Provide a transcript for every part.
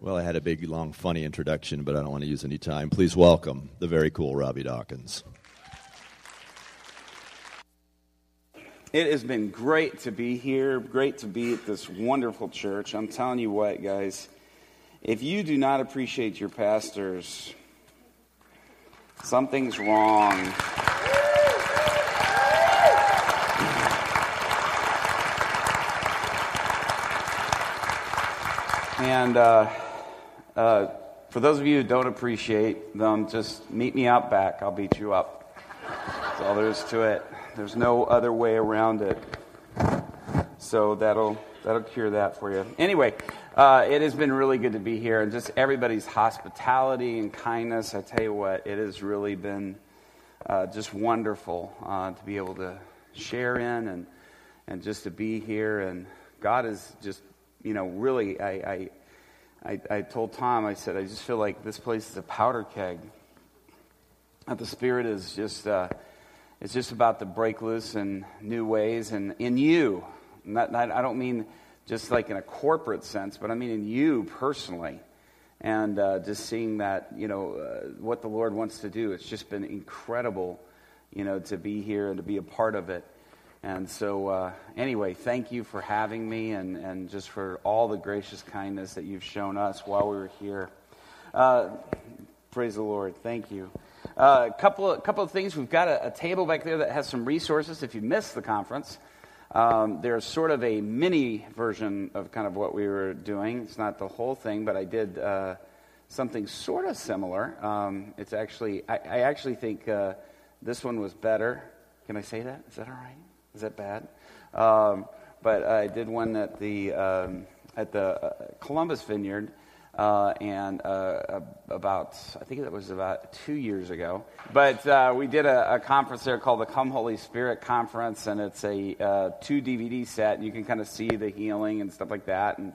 Well, I had a big, long, funny introduction, but I don't want to use any time. Please welcome the very cool Robby Dawkins. It has been great to be here, great to be at this wonderful church. I'm telling you what, guys, if you do not appreciate your pastors, something's wrong. And uh, uh, for those of you who don't appreciate them, just meet me out back. I'll beat you up. That's all there is to it. There's no other way around it. So that'll that'll cure that for you. Anyway, uh, it has been really good to be here, and just everybody's hospitality and kindness. I tell you what, it has really been uh, just wonderful uh, to be able to share in and and just to be here. And God is just you know really I, I I, I told Tom, I said, I just feel like this place is a powder keg. That the Spirit is just, uh, it's just about to break loose in new ways and in you. Not, not, I don't mean just like in a corporate sense, but I mean in you personally. And uh, just seeing that, you know, uh, what the Lord wants to do. It's just been incredible, you know, to be here and to be a part of it. And so, uh, anyway, thank you for having me and, and just for all the gracious kindness that you've shown us while we were here. Uh, praise the Lord. Thank you. A uh, couple, of, couple of things. We've got a, a, table back there that has some resources if you missed the conference. Um, there's sort of a mini version of kind of what we were doing. It's not the whole thing, but I did uh, something sort of similar. Um, it's actually, I, I actually think uh, this one was better. Can I say that? Is that all right? Is that bad? Um, but I did one at the um, at the uh, Columbus Vineyard, uh, and uh, about I think that was about two years ago. But uh, we did a, a, conference there called the Come Holy Spirit Conference, and it's a uh, two DVD set, and you can kind of see the healing and stuff like that, and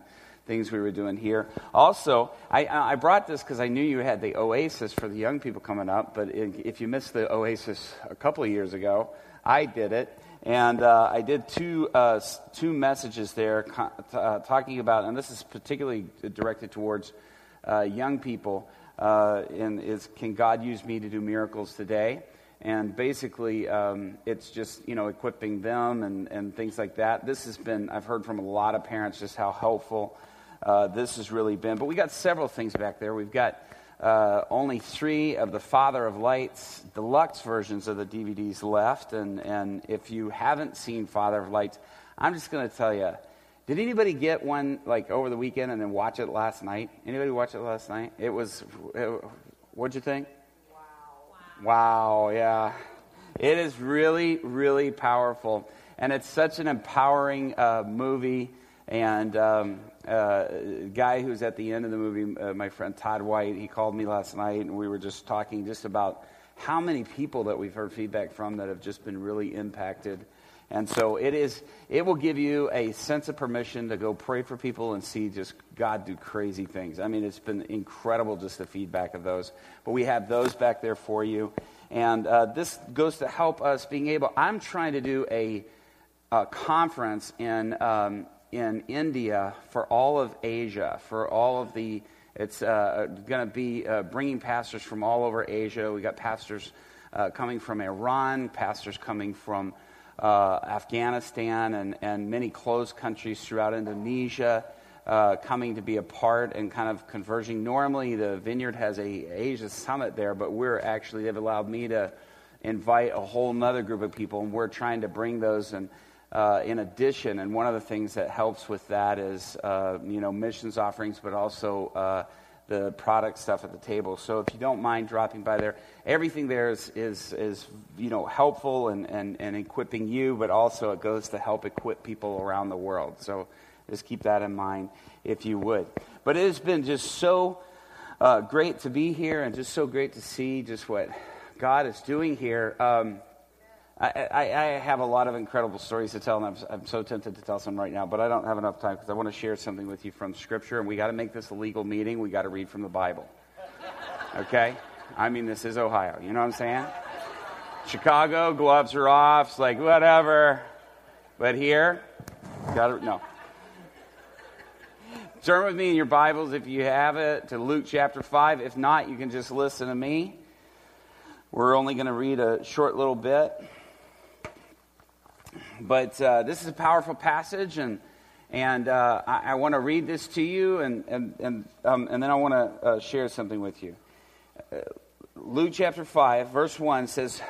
things we were doing here. Also, I, I brought this because I knew you had the Oasis for the young people coming up. But if you missed the Oasis a couple of years ago, I did it. And uh, I did two, uh, two messages there uh, talking about, and this is particularly directed towards uh, young people, uh, and is Can God use me to do miracles today? And basically, um, it's just, you know, equipping them and, and things like that. This has been, I've heard from a lot of parents just how helpful uh, this has really been. But we got several things back there. We've got uh, only three of the Father of Lights deluxe versions of the DVDs left. And, and if you haven't seen Father of Lights, I'm just going to tell you. Did anybody get one like over the weekend and then watch it last night? Anybody watch it last night? It was. It, what'd you think? Wow. Wow. Yeah. It is really, really powerful, and it's such an empowering uh, movie. And um, uh, guy who's at the end of the movie, uh, my friend Todd White, he called me last night and we were just talking just about how many people that we've heard feedback from that have just been really impacted. And so it is, it will give you a sense of permission to go pray for people and see just God do crazy things. I mean, it's been incredible just the feedback of those. But we have those back there for you. And uh, this goes to help us being able, I'm trying to do a, a conference in um, in India for all of Asia, for all of the, it's uh, going to be uh, bringing pastors from all over Asia. We got pastors uh, coming from Iran, pastors coming from uh, Afghanistan, and, and many closed countries throughout Indonesia. Uh, coming to be a part and kind of converging. Normally, the Vineyard has a Asia Summit there, but we're actually they've allowed me to invite a whole other group of people, and we're trying to bring those and uh, in addition, and one of the things that helps with that is, uh, you know, missions offerings, but also uh, the product stuff at the table. So if you don't mind dropping by there, everything there is, is, is you know, helpful and, and, and equipping you, but also it goes to help equip people around the world. So just keep that in mind if you would. But it has been just so uh, great to be here and just so great to see just what God is doing here. Um, I, I, I, have a lot of incredible stories to tell, and I'm, I'm, so tempted to tell some right now, but I don't have enough time because I want to share something with you from Scripture, and we got to make this a legal meeting. We got to read from the Bible. Okay? I mean, this is Ohio. You know what I'm saying? Chicago, gloves are off. It's like, whatever. But here, got to, no. Turn with me in your Bibles, if you have it, to Luke chapter 5. If not, you can just listen to me. We're only going to read a short little bit. But uh, this is a powerful passage, and, and uh, I, I want to read this to you, and, and, and, um, and then I want to uh, share something with you. Uh, Luke chapter 5, verse 1 says,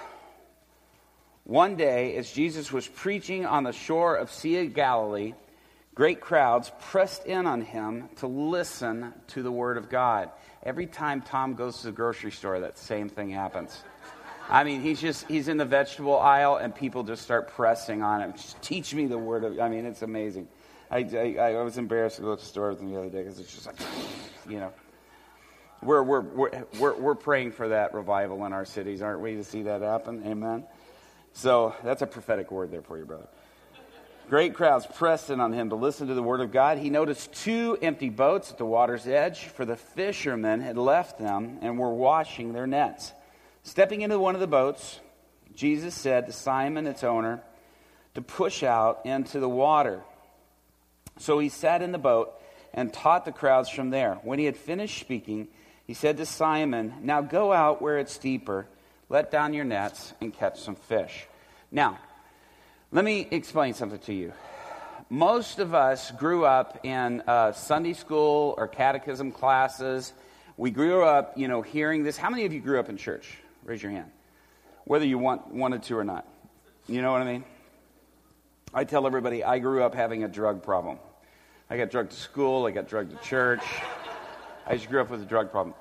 One day, as Jesus was preaching on the shore of Sea of Galilee, great crowds pressed in on him to listen to the word of God. Every time Tom goes to the grocery store, that same thing happens. I mean, he's just, he's in the vegetable aisle and people just start pressing on him. Just teach me the word of, I mean, it's amazing. I, I, I was embarrassed to go to the store with him the other day because it's just like, you know. We're, we're, we're, we're, we're praying for that revival in our cities, aren't we, to see that happen? Amen. So that's a prophetic word there for you, brother. Great crowds pressed in on him to listen to the word of God. He noticed two empty boats at the water's edge, for the fishermen had left them and were washing their nets. Stepping into one of the boats, Jesus said to Simon, its owner, to push out into the water. So he sat in the boat and taught the crowds from there. When he had finished speaking, he said to Simon, Now go out where it's deeper, let down your nets, and catch some fish. Now, let me explain something to you. Most of us grew up in uh, Sunday school or catechism classes. We grew up, you know, hearing this. How many of you grew up in church? Raise your hand. Whether you want, wanted to or not. You know what I mean? I tell everybody I grew up having a drug problem. I got drugged to school, I got drugged to church. I just grew up with a drug problem.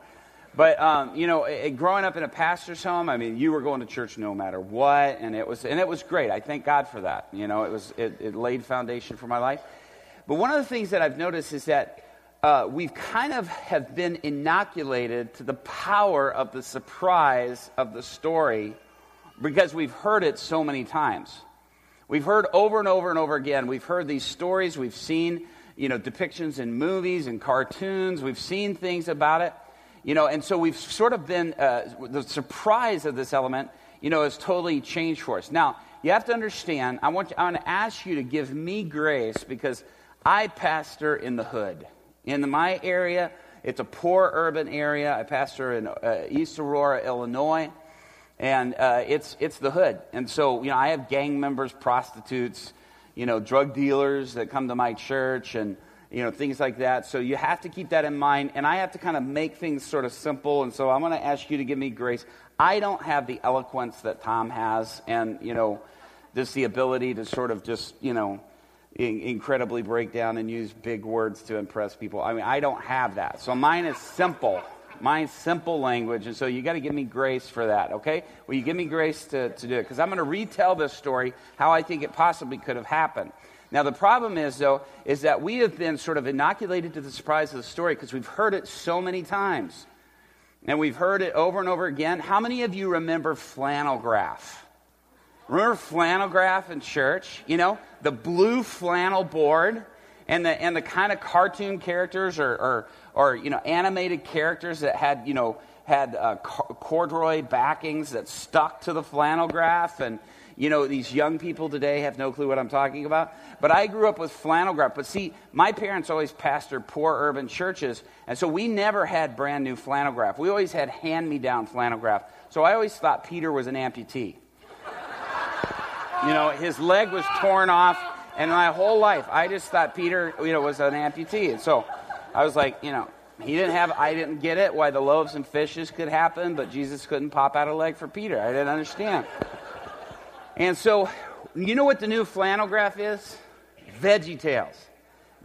But um, you know, it, growing up in a pastor's home, I mean, you were going to church no matter what, and it was and it was great. I thank God for that. You know, it was it, it laid foundation for my life. But one of the things that I've noticed is that uh, we've kind of have been inoculated to the power of the surprise of the story because we've heard it so many times. We've heard over and over and over again. We've heard these stories. We've seen you know, depictions in movies and cartoons. We've seen things about it, you know, and so we've sort of been, uh, the surprise of this element, you know, has totally changed for us. Now, you have to understand, I want, I want to ask you to give me grace because I pastor in the hood. In my area, it's a poor urban area. I pastor in uh, East Aurora, Illinois, and uh, it's, it's the hood. And so, you know, I have gang members, prostitutes, you know, drug dealers that come to my church and, you know, things like that. So you have to keep that in mind. And I have to kind of make things sort of simple. And so I'm going to ask you to give me grace. I don't have the eloquence that Tom has and, you know, just the ability to sort of just, you know, incredibly break down and use big words to impress people. I mean, I don't have that. So mine is simple. Mine's simple language, and so you got to give me grace for that, okay? Will you give me grace to, to do it? Because I'm going to retell this story how I think it possibly could have happened. Now, the problem is, though, is that we have been sort of inoculated to the surprise of the story because we've heard it so many times. And we've heard it over and over again. How many of you remember flannel graph? Remember flannel graph in church? You know, the blue flannel board and the, and the kind of cartoon characters or, or, or, you know, animated characters that had, you know, had uh, corduroy backings that stuck to the flannel graph. And, you know, these young people today have no clue what I'm talking about. But I grew up with flannel graph. But see, my parents always pastored poor urban churches. And so we never had brand new flannel graph. We always had hand me down flannel graph. So I always thought Peter was an amputee. You know, his leg was torn off and my whole life, I just thought Peter, you know, was an amputee. And so I was like, you know, he didn't have, I didn't get it why the loaves and fishes could happen, but Jesus couldn't pop out a leg for Peter. I didn't understand. And so, you know what the new flannel graph is? Veggie Tales.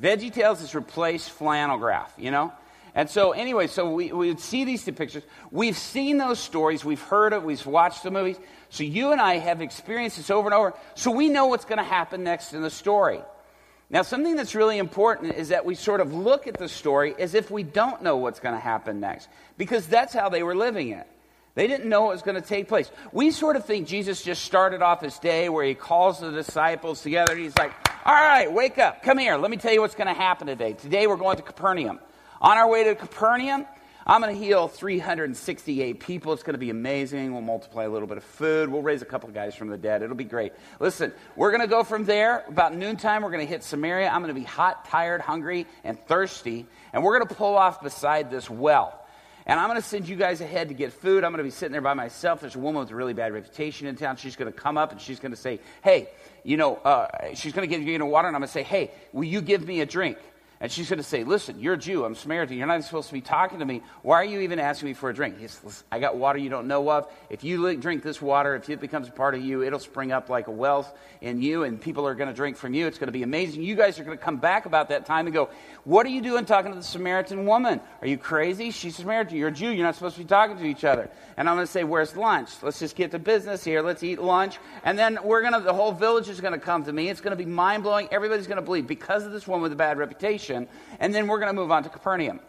Veggie Tales has replaced flannel graph, you know? And so, anyway, so we, we would see these depictions. We've seen those stories. We've heard it. We've watched the movies. So you and I have experienced this over and over. So we know what's going to happen next in the story. Now, something that's really important is that we sort of look at the story as if we don't know what's going to happen next, because that's how they were living it. They didn't know what was going to take place. We sort of think Jesus just started off his day where he calls the disciples together and he's like, All right, wake up, come here, let me tell you what's going to happen today. Today we're going to Capernaum. On our way to Capernaum, I'm going to heal 368 people. It's going to be amazing. We'll multiply a little bit of food. We'll raise a couple guys from the dead. It'll be great. Listen, we're going to go from there. About noontime, we're going to hit Samaria. I'm going to be hot, tired, hungry, and thirsty. And we're going to pull off beside this well. And I'm going to send you guys ahead to get food. I'm going to be sitting there by myself. There's a woman with a really bad reputation in town. She's going to come up and she's going to say, Hey, you know, uh, she's going to give you a water. And I'm going to say, Hey, will you give me a drink? And she's going to say, Listen, you're a Jew. I'm Samaritan. You're not supposed to be talking to me. Why are you even asking me for a drink? He says, I got water you don't know of. If you drink this water, if it becomes a part of you, it'll spring up like a wealth in you, and people are going to drink from you. It's going to be amazing. You guys are going to come back about that time and go, What are you doing talking to the Samaritan woman? Are you crazy? She's Samaritan. You're a Jew. You're not supposed to be talking to each other. And I'm going to say, Where's lunch? Let's just get to business here. Let's eat lunch. And then we're going to, the whole village is going to come to me. It's going to be mind blowing. Everybody's going to believe because of this woman with a bad reputation. And then we're going to move on to Capernaum.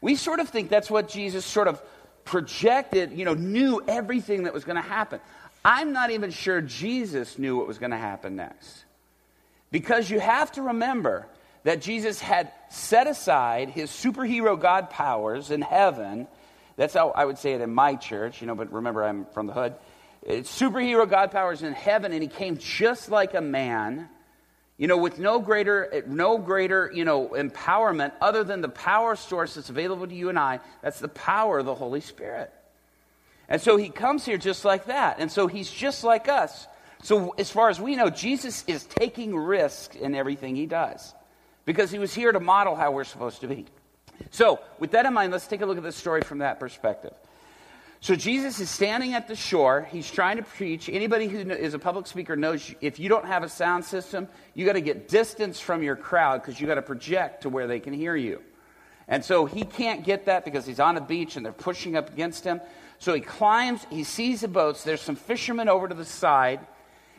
We sort of think that's what Jesus sort of projected, you know, knew everything that was going to happen. I'm not even sure Jesus knew what was going to happen next. Because you have to remember that Jesus had set aside his superhero God powers in heaven. That's how I would say it in my church, you know, but remember I'm from the hood. It's superhero God powers in heaven, and he came just like a man you know, with no greater, no greater, you know, empowerment other than the power source that's available to you and I. That's the power of the Holy Spirit. And so he comes here just like that. And so he's just like us. So as far as we know, Jesus is taking risk in everything he does because he was here to model how we're supposed to be. So with that in mind, let's take a look at the story from that perspective. So Jesus is standing at the shore. He's trying to preach. Anybody who is a public speaker knows if you don't have a sound system, you got to get distance from your crowd because you got to project to where they can hear you. And so he can't get that because he's on a beach and they're pushing up against him. So he climbs, he sees the boats. There's some fishermen over to the side,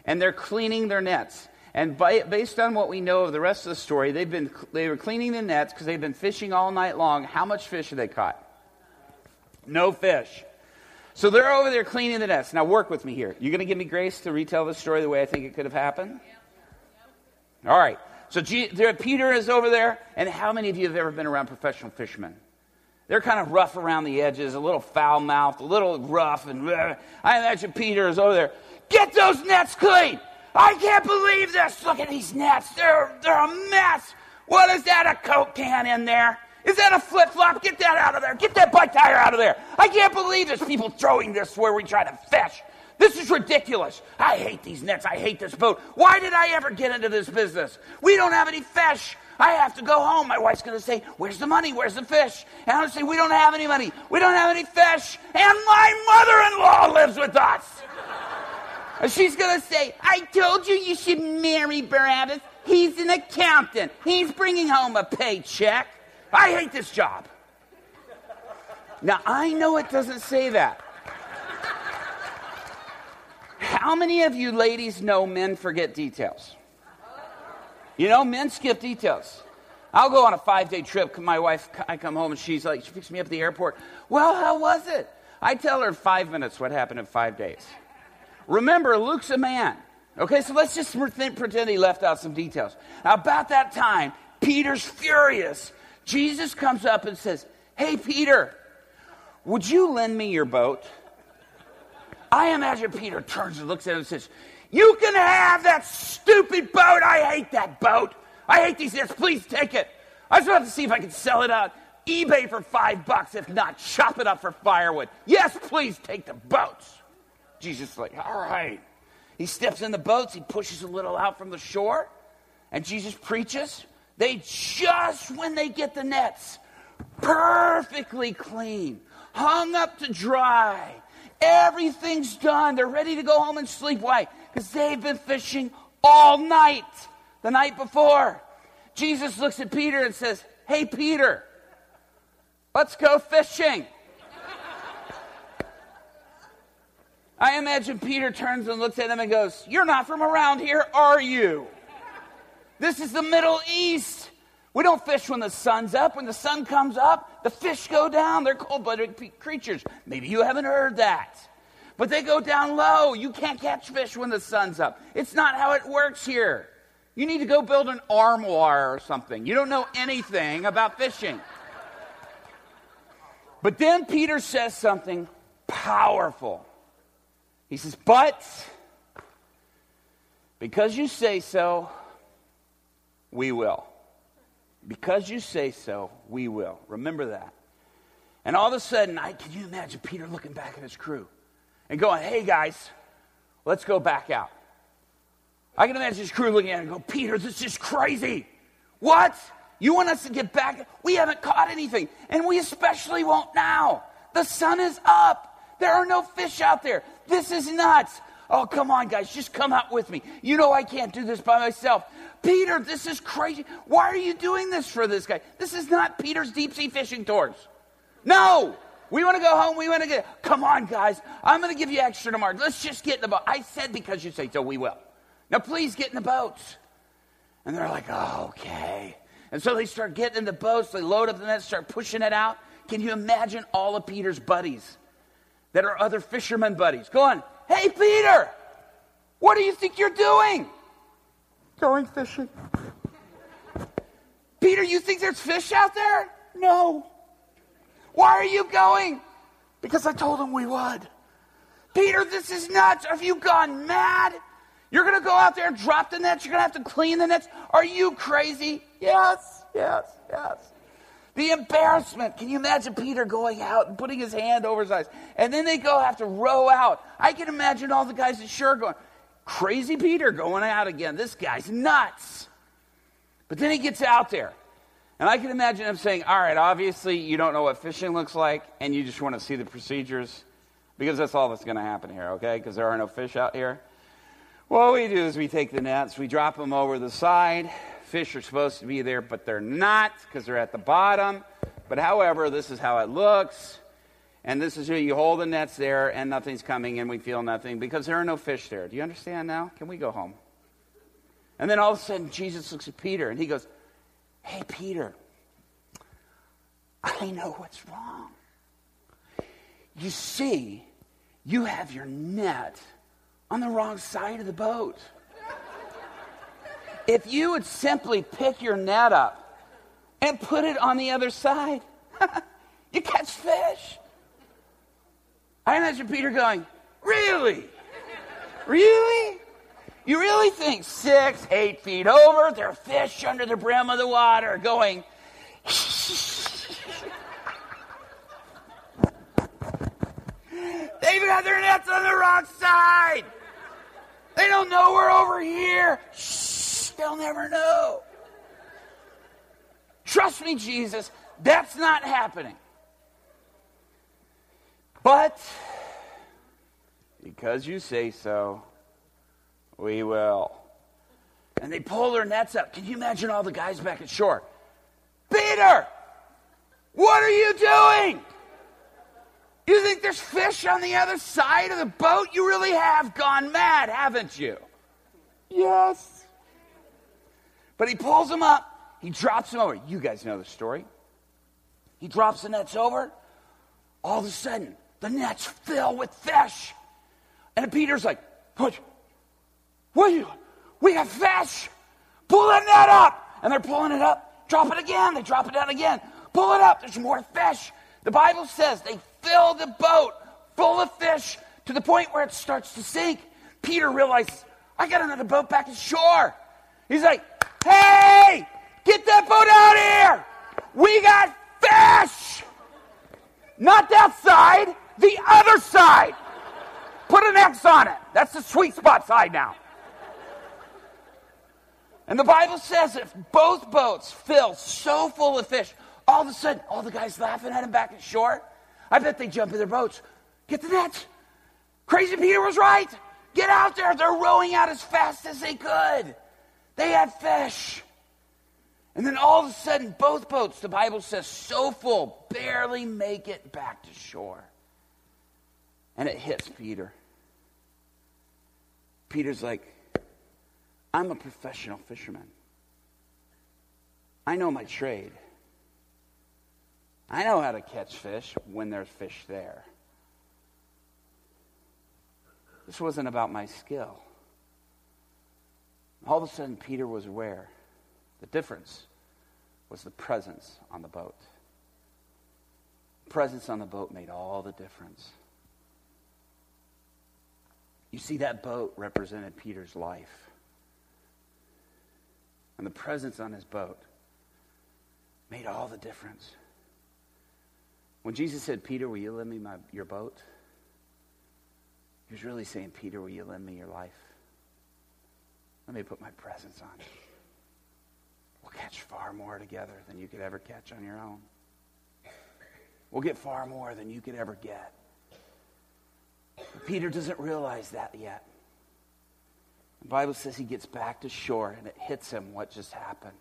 and they're cleaning their nets. And by, based on what we know of the rest of the story, they've been, they were cleaning the nets because they've been fishing all night long. How much fish have they caught? No fish. So they're over there cleaning the nets. Now, work with me here. You're going to give me grace to retell the story the way I think it could have happened? All right. So G- there, Peter is over there, and how many of you have ever been around professional fishermen? They're kind of rough around the edges, a little foul mouthed, a little rough, and uh, I imagine Peter is over there. Get those nets clean! I can't believe this! Look at these nets. They're, they're a mess. What is that? A Coke can in there? Is that a flip flop? Get that out of there. Get that bike tire out of there. I can't believe there's people throwing this where we try to fish. This is ridiculous. I hate these nets. I hate this boat. Why did I ever get into this business? We don't have any fish. I have to go home. My wife's going to say, Where's the money? Where's the fish? And I'm going to say, We don't have any money. We don't have any fish. And my mother in law lives with us. and she's going to say, I told you you should marry Barabbas. He's an accountant, he's bringing home a paycheck. I hate this job. Now, I know it doesn't say that. How many of you ladies know men forget details? You know, men skip details. I'll go on a five day trip. My wife, I come home and she's like, she picks me up at the airport. Well, how was it? I tell her in five minutes what happened in five days. Remember, Luke's a man. Okay, so let's just pretend he left out some details. Now, about that time, Peter's furious Jesus comes up and says, Hey, Peter, would you lend me your boat? I imagine Peter turns and looks at him and says, You can have that stupid boat. I hate that boat. I hate these nets. Please take it. I just want to see if I can sell it out eBay for five bucks. If not, chop it up for firewood. Yes, please take the boats. Jesus is like, All right. He steps in the boats, he pushes a little out from the shore, and Jesus preaches. They just, when they get the nets, perfectly clean, hung up to dry. Everything's done. They're ready to go home and sleep. Why? Because they've been fishing all night the night before. Jesus looks at Peter and says, Hey, Peter, let's go fishing. I imagine Peter turns and looks at him and goes, You're not from around here, are you? This is the Middle East. We don't fish when the sun's up. When the sun comes up, the fish go down. They're cold blooded creatures. Maybe you haven't heard that. But they go down low. You can't catch fish when the sun's up. It's not how it works here. You need to go build an armoire or something. You don't know anything about fishing. But then Peter says something powerful. He says, But because you say so, we will. Because you say so, we will. Remember that. And all of a sudden, I can you imagine Peter looking back at his crew and going, Hey guys, let's go back out. I can imagine his crew looking at him and go, Peter, this is crazy. What? You want us to get back? We haven't caught anything, and we especially won't now. The sun is up. There are no fish out there. This is nuts. Oh, come on, guys, just come out with me. You know I can't do this by myself. Peter, this is crazy. Why are you doing this for this guy? This is not Peter's deep sea fishing tours. No, we want to go home. We want to get. Come on, guys. I'm going to give you extra tomorrow. Let's just get in the boat. I said because you say so, we will. Now, please get in the boats. And they're like, oh, okay. And so they start getting in the boats. They load up the net, start pushing it out. Can you imagine all of Peter's buddies that are other fishermen buddies going, hey, Peter, what do you think you're doing? Going fishing. Peter, you think there's fish out there? No. Why are you going? Because I told him we would. Peter, this is nuts. Have you gone mad? You're going to go out there and drop the nets? You're going to have to clean the nets? Are you crazy? Yes, yes, yes. The embarrassment. Can you imagine Peter going out and putting his hand over his eyes? And then they go have to row out. I can imagine all the guys at shore going, crazy Peter going out again. This guy's nuts. But then he gets out there. And I can imagine him saying, All right, obviously you don't know what fishing looks like, and you just want to see the procedures, because that's all that's going to happen here, okay? Because there are no fish out here. What we do is we take the nets, we drop them over the side. Fish are supposed to be there, but they're not because they're at the bottom. But however, this is how it looks. And this is how you hold the nets there, and nothing's coming, and we feel nothing because there are no fish there. Do you understand now? Can we go home? And then all of a sudden, Jesus looks at Peter and he goes, Hey, Peter, I know what's wrong. You see, you have your net on the wrong side of the boat. If you would simply pick your net up and put it on the other side, you catch fish. I imagine Peter going, Really? Really? You really think six, eight feet over, there are fish under the brim of the water going, They even have their nets on the wrong side. They don't know we're over here. Shh, they'll never know. Trust me, Jesus, that's not happening. But because you say so, we will. And they pull their nets up. Can you imagine all the guys back at shore? Peter, what are you doing? You think there's fish on the other side of the boat? You really have gone mad, haven't you? Yes. But he pulls them up. He drops them over. You guys know the story. He drops the nets over. All of a sudden, the nets fill with fish. And Peter's like, What? What? We have fish. Pull that net up. And they're pulling it up. Drop it again. They drop it down again. Pull it up. There's more fish. The Bible says they fill the boat full of fish to the point where it starts to sink. Peter realizes, I got another boat back to shore. He's like, hey, get that boat out here. We got fish. Not that side, the other side. Put an X on it. That's the sweet spot side now. And the Bible says if both boats fill so full of fish, all of a sudden, all the guys laughing at him back at shore, I bet they jump in their boats. Get the nets. Crazy Peter was right. Get out there. They're rowing out as fast as they could. They had fish. And then all of a sudden, both boats, the Bible says, so full, barely make it back to shore. And it hits Peter. Peter's like, I'm a professional fisherman. I know my trade. I know how to catch fish when there's fish there. This wasn't about my skill. All of a sudden, Peter was aware. The difference was the presence on the boat. Presence on the boat made all the difference. You see, that boat represented Peter's life. And the presence on his boat made all the difference. When Jesus said, Peter, will you lend me my, your boat? He was really saying, Peter, will you lend me your life? Let me put my presence on it. We'll catch far more together than you could ever catch on your own. We'll get far more than you could ever get. But Peter doesn't realize that yet. The Bible says he gets back to shore and it hits him what just happened.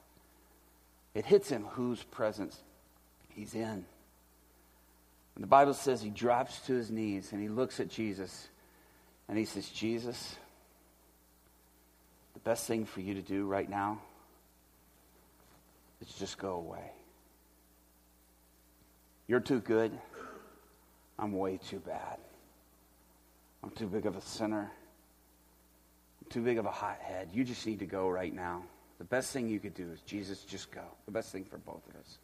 It hits him whose presence he's in. And the Bible says he drops to his knees and he looks at Jesus and he says, Jesus, best thing for you to do right now is just go away. You're too good. I'm way too bad. I'm too big of a sinner. I'm too big of a hothead. You just need to go right now. The best thing you could do is, Jesus, just go. The best thing for both of us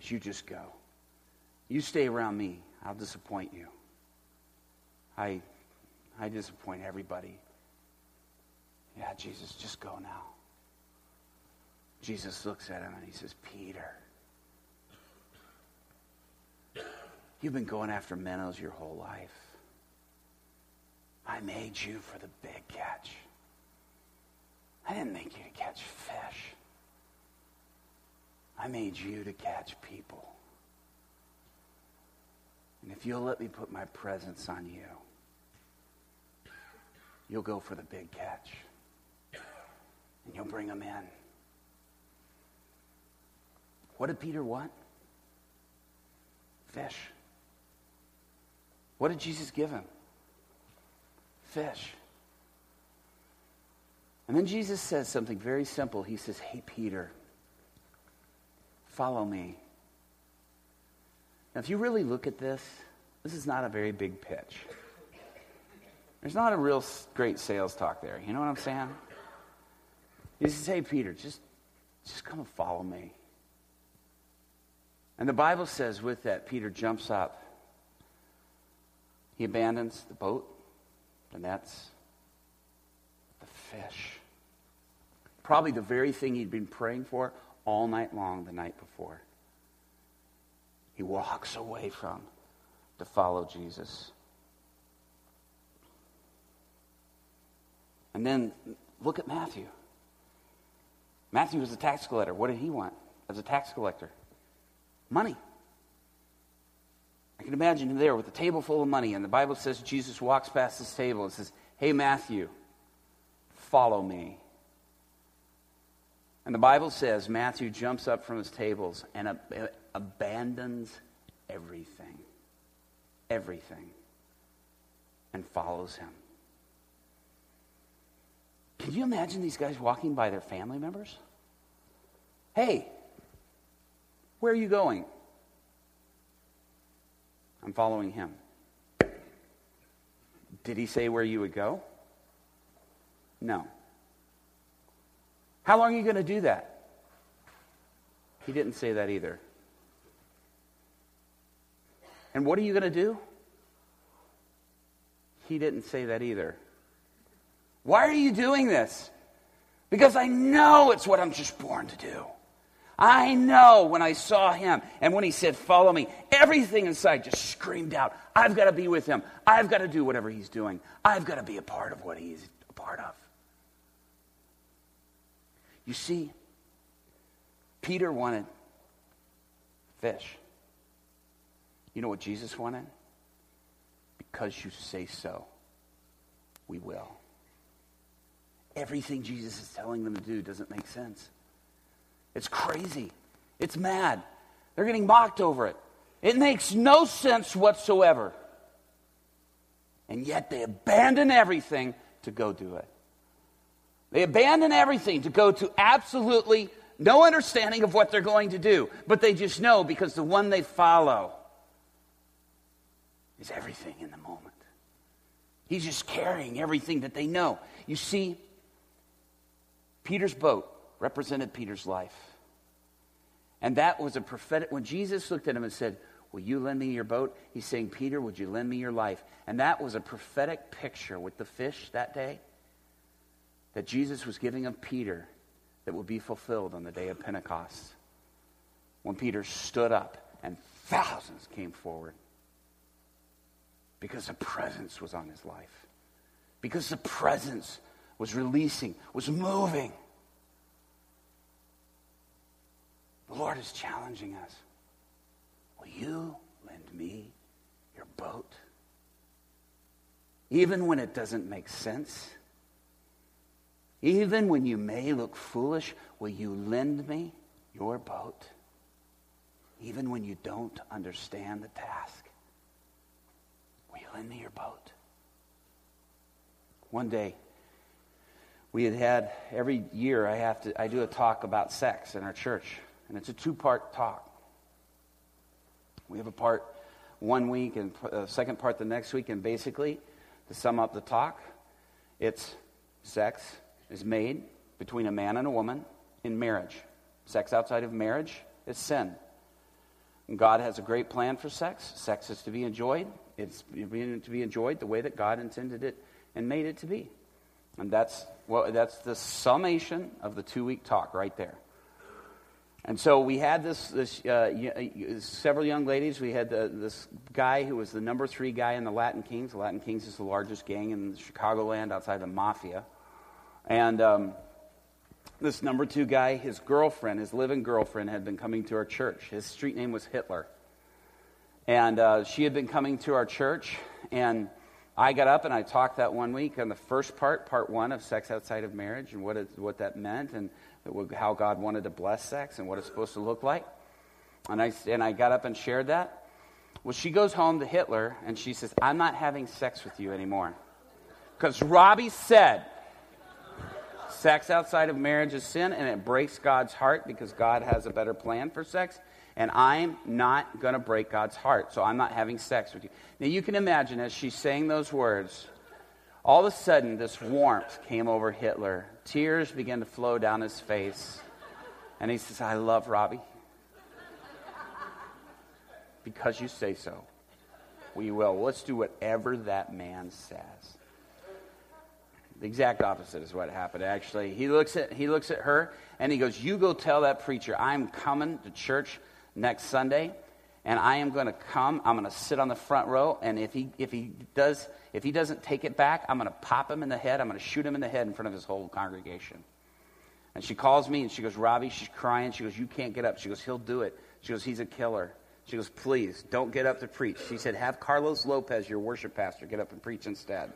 is you just go. You stay around me. I'll disappoint you. I, I disappoint everybody. Jesus, just go now. Jesus looks at him and he says, Peter, you've been going after minnows your whole life. I made you for the big catch. I didn't make you to catch fish. I made you to catch people. And if you'll let me put my presence on you, you'll go for the big catch. And you'll bring them in. What did Peter want? Fish. What did Jesus give him? Fish. And then Jesus says something very simple. He says, Hey, Peter, follow me. Now, if you really look at this, this is not a very big pitch. There's not a real great sales talk there. You know what I'm saying? He says, Hey, Peter, just, just come and follow me. And the Bible says with that, Peter jumps up. He abandons the boat, the nets, the fish. Probably the very thing he'd been praying for all night long the night before. He walks away from to follow Jesus. And then look at Matthew. Matthew was a tax collector. What did he want as a tax collector? Money. I can imagine him there with a table full of money, and the Bible says Jesus walks past this table and says, Hey, Matthew, follow me. And the Bible says Matthew jumps up from his tables and ab- abandons everything, everything, and follows him. Can you imagine these guys walking by their family members? Hey, where are you going? I'm following him. Did he say where you would go? No. How long are you going to do that? He didn't say that either. And what are you going to do? He didn't say that either. Why are you doing this? Because I know it's what I'm just born to do. I know when I saw him and when he said, Follow me, everything inside just screamed out, I've got to be with him. I've got to do whatever he's doing. I've got to be a part of what he's a part of. You see, Peter wanted fish. You know what Jesus wanted? Because you say so, we will. Everything Jesus is telling them to do doesn't make sense. It's crazy. It's mad. They're getting mocked over it. It makes no sense whatsoever. And yet they abandon everything to go do it. They abandon everything to go to absolutely no understanding of what they're going to do, but they just know because the one they follow is everything in the moment. He's just carrying everything that they know. You see, Peter's boat represented Peter's life. And that was a prophetic, when Jesus looked at him and said, Will you lend me your boat? He's saying, Peter, would you lend me your life? And that was a prophetic picture with the fish that day that Jesus was giving of Peter that would be fulfilled on the day of Pentecost. When Peter stood up and thousands came forward because the presence was on his life, because the presence was releasing, was moving. The Lord is challenging us. Will you lend me your boat? Even when it doesn't make sense, even when you may look foolish, will you lend me your boat? Even when you don't understand the task, will you lend me your boat? One day, we had had every year I have to I do a talk about sex in our church, and it's a two-part talk. We have a part one week and a uh, second part the next week, and basically, to sum up the talk, it's sex is made between a man and a woman in marriage. Sex outside of marriage is sin. God has a great plan for sex. Sex is to be enjoyed. It's to be enjoyed the way that God intended it and made it to be. And that's, well, that's the summation of the two week talk right there. And so we had this, this uh, uh, several young ladies. We had the, this guy who was the number three guy in the Latin Kings. The Latin Kings is the largest gang in Chicagoland outside the mafia. And um, this number two guy, his girlfriend, his living girlfriend, had been coming to our church. His street name was Hitler. And uh, she had been coming to our church, and I got up and I talked that one week on the first part, part one of sex outside of marriage, and what, it, what that meant, and how God wanted to bless sex, and what it's supposed to look like. And I, and I got up and shared that. Well, she goes home to Hitler, and she says, I'm not having sex with you anymore. Because Robby said, sex outside of marriage is sin, and it breaks God's heart because God has a better plan for sex and I'm not going to break God's heart, so I'm not having sex with you. Now, you can imagine as she's saying those words, all of a sudden this warmth came over Hitler. Tears began to flow down his face. And he says, I love Robby. Because you say so, we will. Let's do whatever that man says. The exact opposite is what happened, actually. He looks at, he looks at her and he goes, You go tell that preacher I'm coming to church next Sunday, and I am going to come. I'm going to sit on the front row, and if he if he does if he doesn't take it back, I'm going to pop him in the head. I'm going to shoot him in the head in front of his whole congregation. And she calls me and she goes, Robby, she's crying. She goes, You can't get up. She goes, He'll do it. She goes, He's a killer. She goes, Please, don't get up to preach. She said, Have Carlos Lopez, your worship pastor, get up and preach instead.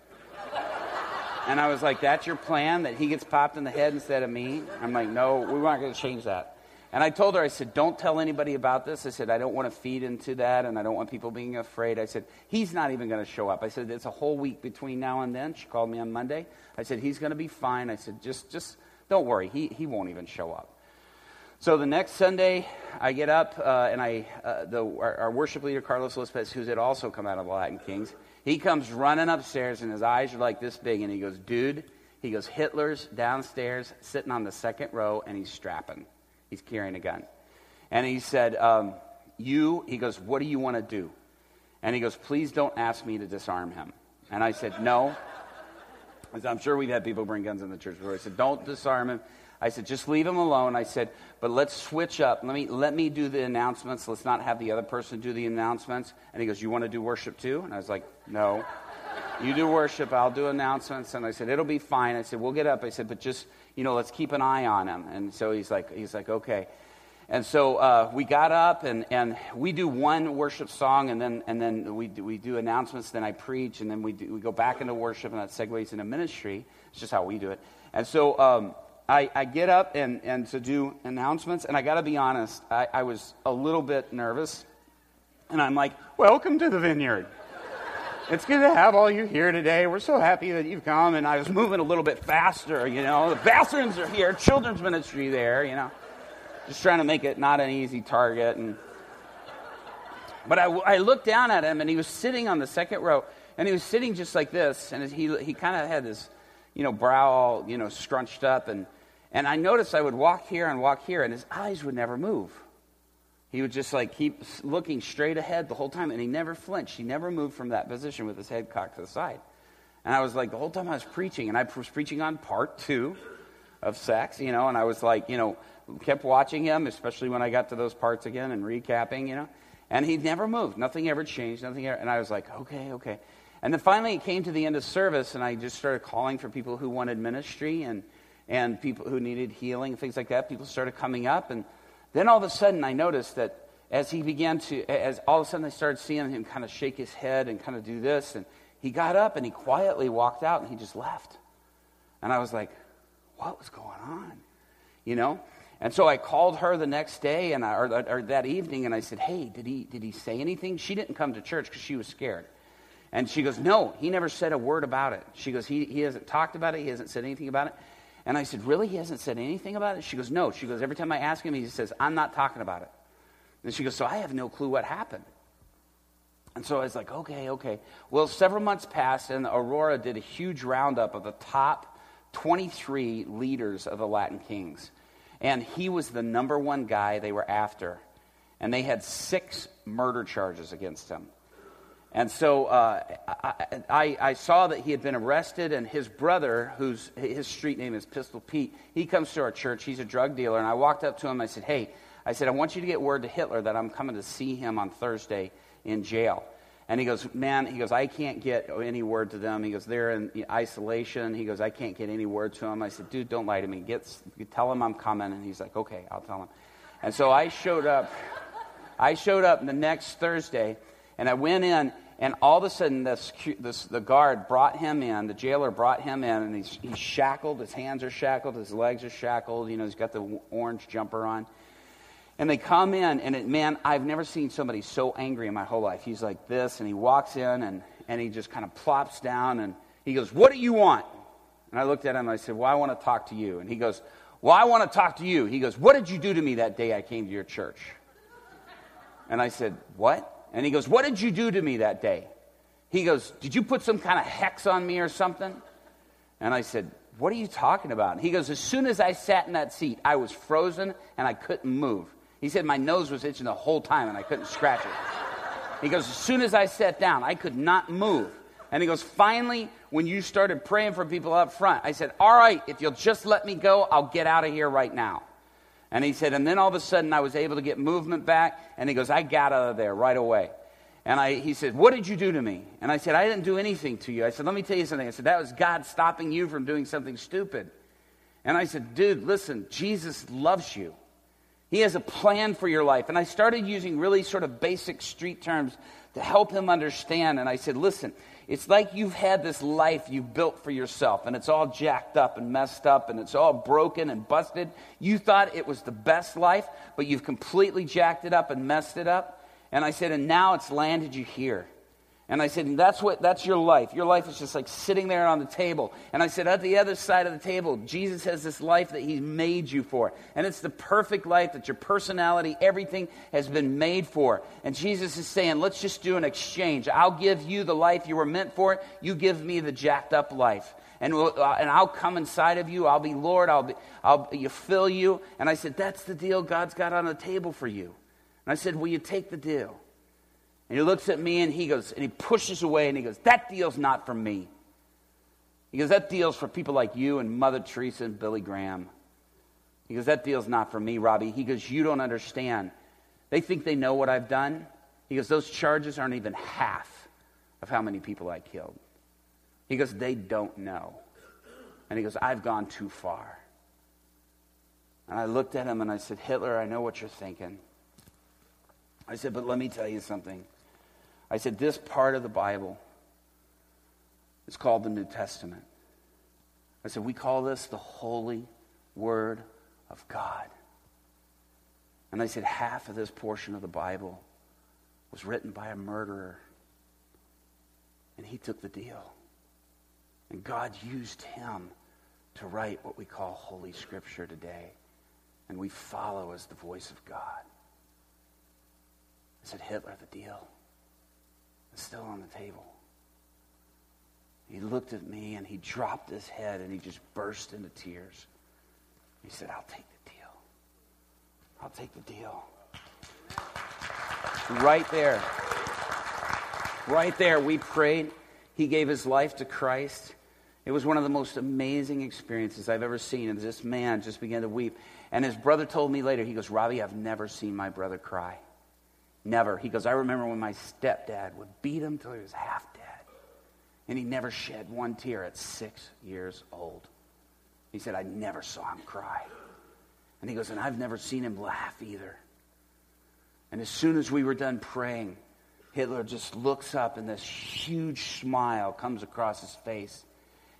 and I was like, That's your plan? That he gets popped in the head instead of me? I'm like, No, we aren't going to change that. And I told her, I said, don't tell anybody about this. I said, I don't want to feed into that, and I don't want people being afraid. I said, he's not even going to show up. I said, it's a whole week between now and then. She called me on Monday. I said, he's going to be fine. I said, just, just don't worry. He, he won't even show up. So the next Sunday, I get up, uh, and I, uh, the, our, our, worship leader, Carlos Lopez, who's had also come out of the Latin Kings, he comes running upstairs, and his eyes are like this big, and he goes, dude, he goes, Hitler's downstairs, sitting on the second row, and he's strapping. He's carrying a gun. And he said, um, You, he goes, What do you want to do? And he goes, Please don't ask me to disarm him. And I said, No. I'm sure we've had people bring guns in the church before. I said, Don't disarm him. I said, just leave him alone. I said, but let's switch up. Let me, let me do the announcements. Let's not have the other person do the announcements. And he goes, You want to do worship too? And I was like, No. You do worship, I'll do announcements. And I said, It'll be fine. I said, We'll get up. I said, But just you know, let's keep an eye on him. And so he's like, he's like, okay. And so uh, we got up and, and we do one worship song and then, and then we, do, we do announcements, then I preach, and then we, do, we go back into worship and that segues into ministry. It's just how we do it. And so um, I, I get up and, and to do announcements, and I got to be honest, I, I was a little bit nervous. And I'm like, welcome to the vineyard. It's good to have all you here today. We're so happy that you've come. And I was moving a little bit faster, you know. The bathrooms are here, children's ministry there, you know. Just trying to make it not an easy target. And but I, I looked down at him, and he was sitting on the second row, and he was sitting just like this, and he he kind of had this, you know, brow all you know scrunched up, and and I noticed I would walk here and walk here, and his eyes would never move. He would just like keep looking straight ahead the whole time, and he never flinched. He never moved from that position with his head cocked to the side. And I was like, the whole time I was preaching, and I was preaching on part two of sex, you know, and I was like, you know, kept watching him, especially when I got to those parts again and recapping, you know, and he never moved. Nothing ever changed. Nothing ever, and I was like, okay, okay. And then finally it came to the end of service, and I just started calling for people who wanted ministry and, and people who needed healing, and things like that. People started coming up, and then all of a sudden I noticed that as he began to, as all of a sudden I started seeing him kind of shake his head and kind of do this, and he got up and he quietly walked out and he just left. And I was like, what was going on? You know? And so I called her the next day and I, or, or that evening and I said, hey, did he, did he say anything? She didn't come to church because she was scared. And she goes, No, he never said a word about it. She goes, he, he hasn't talked about it. He hasn't said anything about it. And I said, Really? He hasn't said anything about it? She goes, No. She goes, Every time I ask him, he says, I'm not talking about it. And she goes, So I have no clue what happened. And so I was like, Okay, okay. Well, several months passed, and Aurora did a huge roundup of the top 23 leaders of the Latin Kings. And he was the number one guy they were after. And they had six murder charges against him. And so uh, I, I, saw that he had been arrested, and his brother, whose his street name is Pistol Pete, he comes to our church. He's a drug dealer. And I walked up to him. I said, Hey, I said, I want you to get word to Hitler that I'm coming to see him on Thursday in jail. And he goes, Man, he goes, I can't get any word to them. He goes, They're in isolation. He goes, I can't get any word to them. I said, Dude, don't lie to me. Get, tell him I'm coming. And he's like, Okay, I'll tell him. And so I showed up. I showed up the next Thursday, and I went in, and all of a sudden, this, this, the guard brought him in, the jailer brought him in, and he's, he's shackled. His hands are shackled, his legs are shackled. You know, he's got the orange jumper on. And they come in, and it, man, I've never seen somebody so angry in my whole life. He's like this, and he walks in, and, and he just kind of plops down, and he goes, What do you want? And I looked at him, and I said, Well, I want to talk to you. And he goes, Well, I want to talk to you. He goes, What did you do to me that day I came to your church? And I said, What? And he goes, What did you do to me that day? He goes, Did you put some kind of hex on me or something? And I said, What are you talking about? he goes, As soon as I sat in that seat, I was frozen and I couldn't move. He said, My nose was itching the whole time and I couldn't scratch it. He goes, As soon as I sat down, I could not move. And he goes, Finally, when you started praying for people up front, I said, All right, if you'll just let me go, I'll get out of here right now. And he said, and then all of a sudden I was able to get movement back. And he goes, I got out of there right away. And I, he said, What did you do to me? And I said, I didn't do anything to you. I said, Let me tell you something. I said, That was God stopping you from doing something stupid. And I said, Dude, listen, Jesus loves you. He has a plan for your life. And I started using really sort of basic street terms to help him understand. And I said, Listen, it's like you've had this life you've built for yourself, and it's all jacked up and messed up, and it's all broken and busted. You thought it was the best life, but you've completely jacked it up and messed it up. And I said, and now it's landed you here. And I said, that's what that's your life. Your life is just like sitting there on the table. And I said, at the other side of the table, Jesus has this life that He made you for. And it's the perfect life that your personality, everything has been made for. And Jesus is saying, let's just do an exchange. I'll give you the life you were meant for. You give me the jacked up life. And, we'll, uh, and I'll come inside of you. I'll be Lord. I'll, be, I'll you fill you. And I said, that's the deal God's got on the table for you. And I said, will you take the deal? And he looks at me and he goes, and he pushes away and he goes, That deal's not for me. He goes, That deal's for people like you and Mother Teresa and Billy Graham. He goes, That deal's not for me, Robby. He goes, You don't understand. They think they know what I've done. He goes, Those charges aren't even half of how many people I killed. He goes, They don't know. And he goes, I've gone too far. And I looked at him and I said, Hitler, I know what you're thinking. I said, But let me tell you something. I said, This part of the Bible is called the New Testament. I said, We call this the Holy Word of God. And I said, Half of this portion of the Bible was written by a murderer. And he took the deal. And God used him to write what we call Holy Scripture today. And we follow as the voice of God. I said, Hitler, the deal. Still on the table. He looked at me and he dropped his head and he just burst into tears. He said, I'll take the deal. I'll take the deal. Right there. Right there, we prayed. He gave his life to Christ. It was one of the most amazing experiences I've ever seen. And this man just began to weep. And his brother told me later, he goes, Robby, I've never seen my brother cry. Never. He goes, I remember when my stepdad would beat him till he was half dead. And he never shed one tear at six years old. He said, I never saw him cry. And he goes, and I've never seen him laugh either. And as soon as we were done praying, Hitler just looks up and this huge smile comes across his face.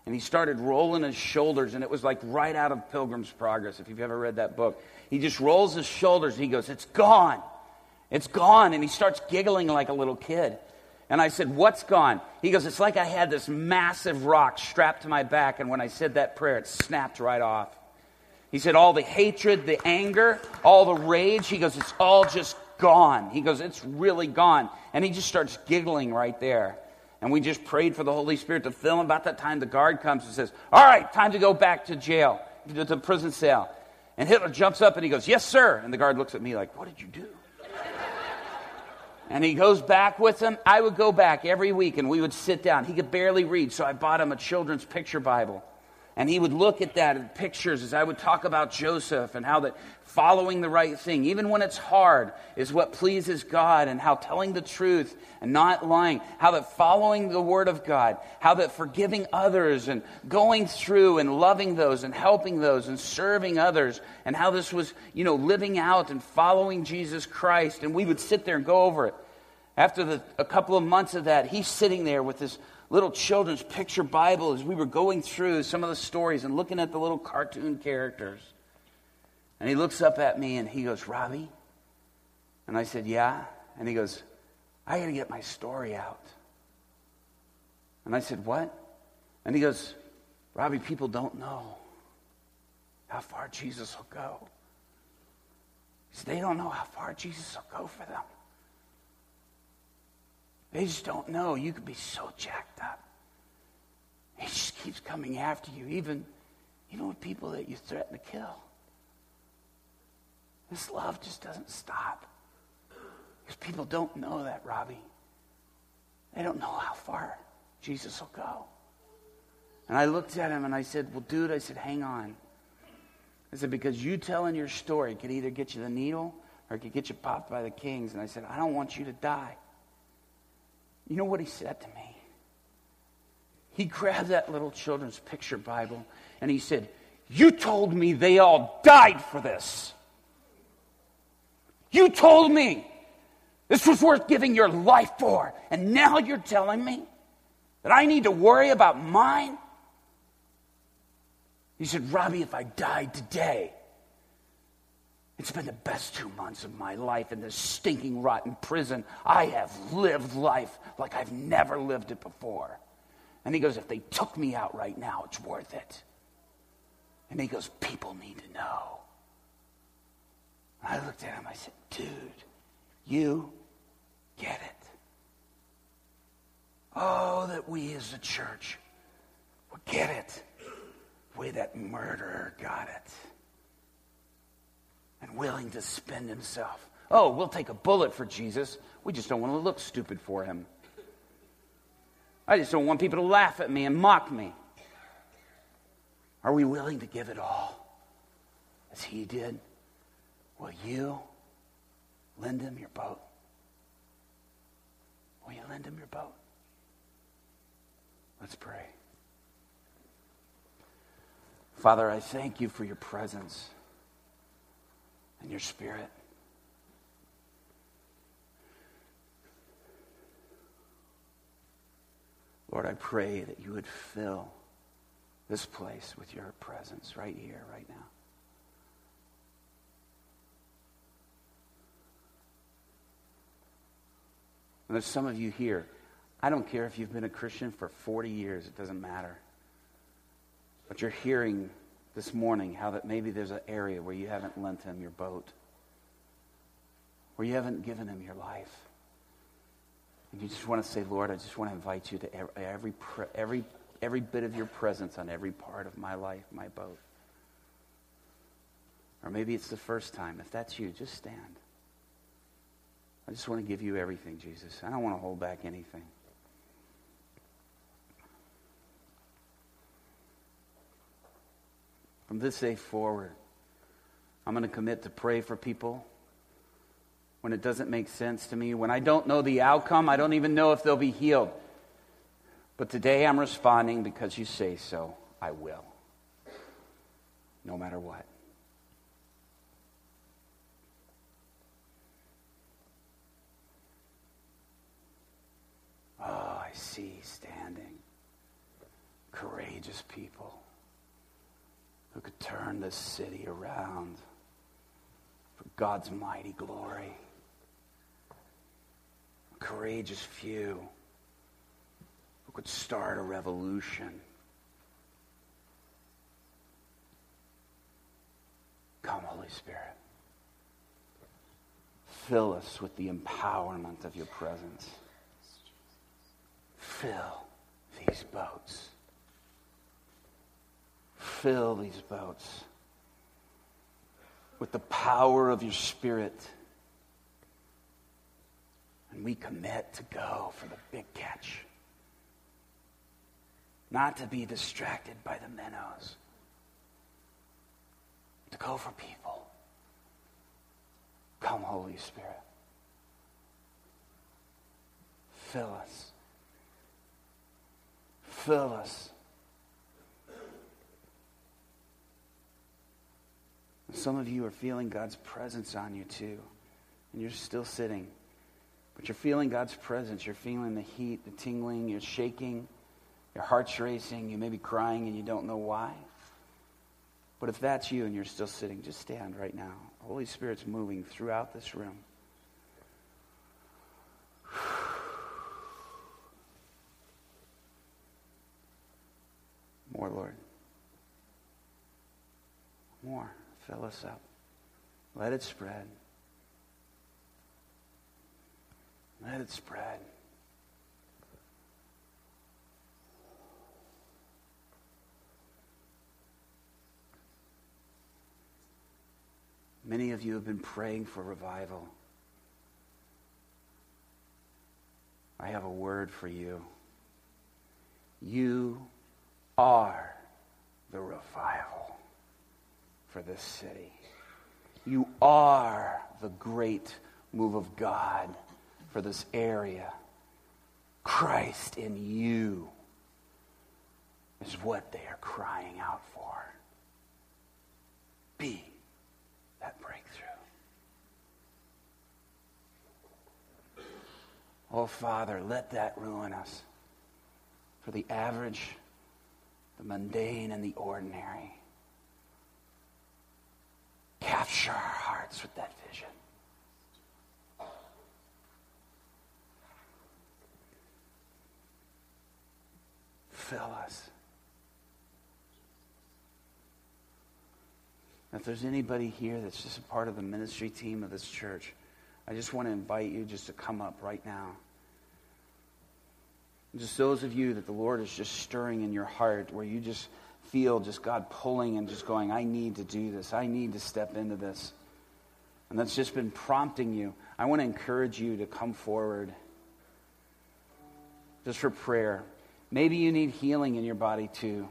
And he started rolling his shoulders, and it was like right out of Pilgrim's Progress, if you've ever read that book. He just rolls his shoulders. He goes, It's gone. It's gone. And he starts giggling like a little kid. And I said, What's gone? He goes, It's like I had this massive rock strapped to my back, and when I said that prayer, it snapped right off. He said, All the hatred, the anger, all the rage, he goes, It's all just gone. He goes, It's really gone. And he just starts giggling right there. And we just prayed for the Holy Spirit to fill him. About that time, the guard comes and says, All right, time to go back to jail, to the prison cell. And Hitler jumps up and he goes, Yes, sir. And the guard looks at me like, What did you do? And he goes back with him. I would go back every week and we would sit down. He could barely read, so I bought him a children's picture Bible. And he would look at that and pictures as I would talk about Joseph and how that following the right thing, even when it's hard, is what pleases God, and how telling the truth and not lying, how that following the Word of God, how that forgiving others and going through and loving those and helping those and serving others, and how this was, you know, living out and following Jesus Christ. And we would sit there and go over it. After the, a couple of months of that, he's sitting there with this little children's picture Bible as we were going through some of the stories and looking at the little cartoon characters. And he looks up at me and he goes, Robby? And I said, Yeah. And he goes, I got to get my story out. And I said, What? And he goes, Robby, people don't know how far Jesus will go. He said, They don't know how far Jesus will go for them. They just don't know. You could be so jacked up. He just keeps coming after you, even, even with people that you threaten to kill. This love just doesn't stop. Because people don't know that, Robby. They don't know how far Jesus will go. And I looked at him and I said, Well, dude, I said, hang on. I said, Because you telling your story could either get you the needle or it could get you popped by the kings. And I said, I don't want you to die. You know what he said to me? He grabbed that little children's picture Bible and he said, You told me they all died for this. You told me this was worth giving your life for. And now you're telling me that I need to worry about mine? He said, Robby, if I died today, it's been the best two months of my life in this stinking, rotten prison. I have lived life like I've never lived it before. And he goes, If they took me out right now, it's worth it. And he goes, People need to know. I looked at him, I said, Dude, you get it. Oh, that we as a church would get it the way that murderer got it and willing to spend himself. Oh, we'll take a bullet for Jesus. We just don't want to look stupid for him. I just don't want people to laugh at me and mock me. Are we willing to give it all as he did? Will you lend him your boat? Will you lend him your boat? Let's pray. Father, I thank you for your presence and your spirit. Lord, I pray that you would fill this place with your presence right here, right now. And there's some of you here. I don't care if you've been a Christian for 40 years, it doesn't matter. But you're hearing this morning how that maybe there's an area where you haven't lent him your boat, where you haven't given him your life. And you just want to say, Lord, I just want to invite you to every, every, every bit of your presence on every part of my life, my boat. Or maybe it's the first time. If that's you, just stand. I just want to give you everything, Jesus. I don't want to hold back anything. From this day forward, I'm going to commit to pray for people when it doesn't make sense to me. When I don't know the outcome, I don't even know if they'll be healed. But today I'm responding because you say so. I will. No matter what. Oh, I see standing courageous people who could turn this city around for God's mighty glory. A courageous few who could start a revolution. Come, Holy Spirit. Fill us with the empowerment of your presence. Fill these boats. Fill these boats with the power of your Spirit. And we commit to go for the big catch. Not to be distracted by the minnows. To go for people. Come, Holy Spirit. Fill us. Fill us. Some of you are feeling God's presence on you too, and you're still sitting. But you're feeling God's presence. You're feeling the heat, the tingling, you're shaking, your heart's racing, you may be crying and you don't know why. But if that's you and you're still sitting, just stand right now. The Holy Spirit's moving throughout this room. More, Lord. More. Fill us up. Let it spread. Let it spread. Many of you have been praying for revival. I have a word for you. You are the revival for this city. You are the great move of God for this area. Christ in you is what they are crying out for. Be that breakthrough. Oh, Father, let that ruin us for the average, the mundane, and the ordinary. Capture our hearts with that vision. Fill us. If there's anybody here that's just a part of the ministry team of this church, I just want to invite you just to come up right now. Just those of you that the Lord is just stirring in your heart, where you just feel just God pulling and just going, I need to do this. I need to step into this. And that's just been prompting you. I want to encourage you to come forward just for prayer. Maybe you need healing in your body too.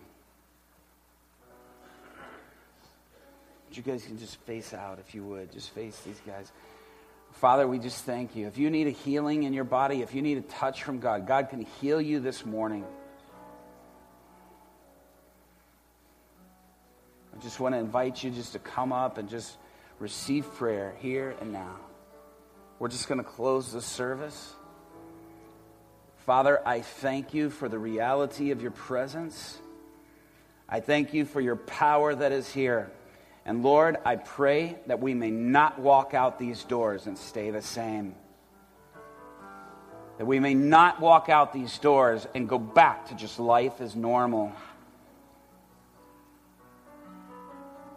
But you guys can just face out if you would. Just face these guys. Father, we just thank you. If you need a healing in your body, if you need a touch from God, God can heal you this morning. Just want to invite you just to come up and just receive prayer here and now. We're just going to close the service. Father, I thank you for the reality of your presence. I thank you for your power that is here. And Lord, I pray that we may not walk out these doors and stay the same. That we may not walk out these doors and go back to just life as normal.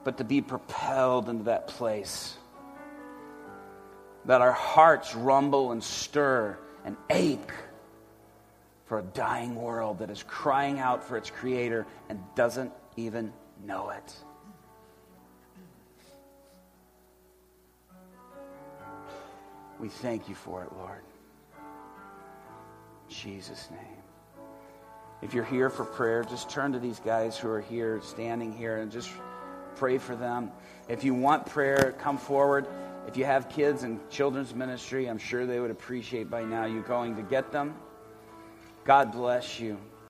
But to be propelled into that place. That our hearts rumble and stir and ache for a dying world that is crying out for its creator and doesn't even know it. We thank you for it, Lord. In Jesus' name. If you're here for prayer, just turn to these guys who are here, standing here, and just pray for them. If you want prayer, come forward. If you have kids in children's ministry, I'm sure they would appreciate by now you going to get them. God bless you.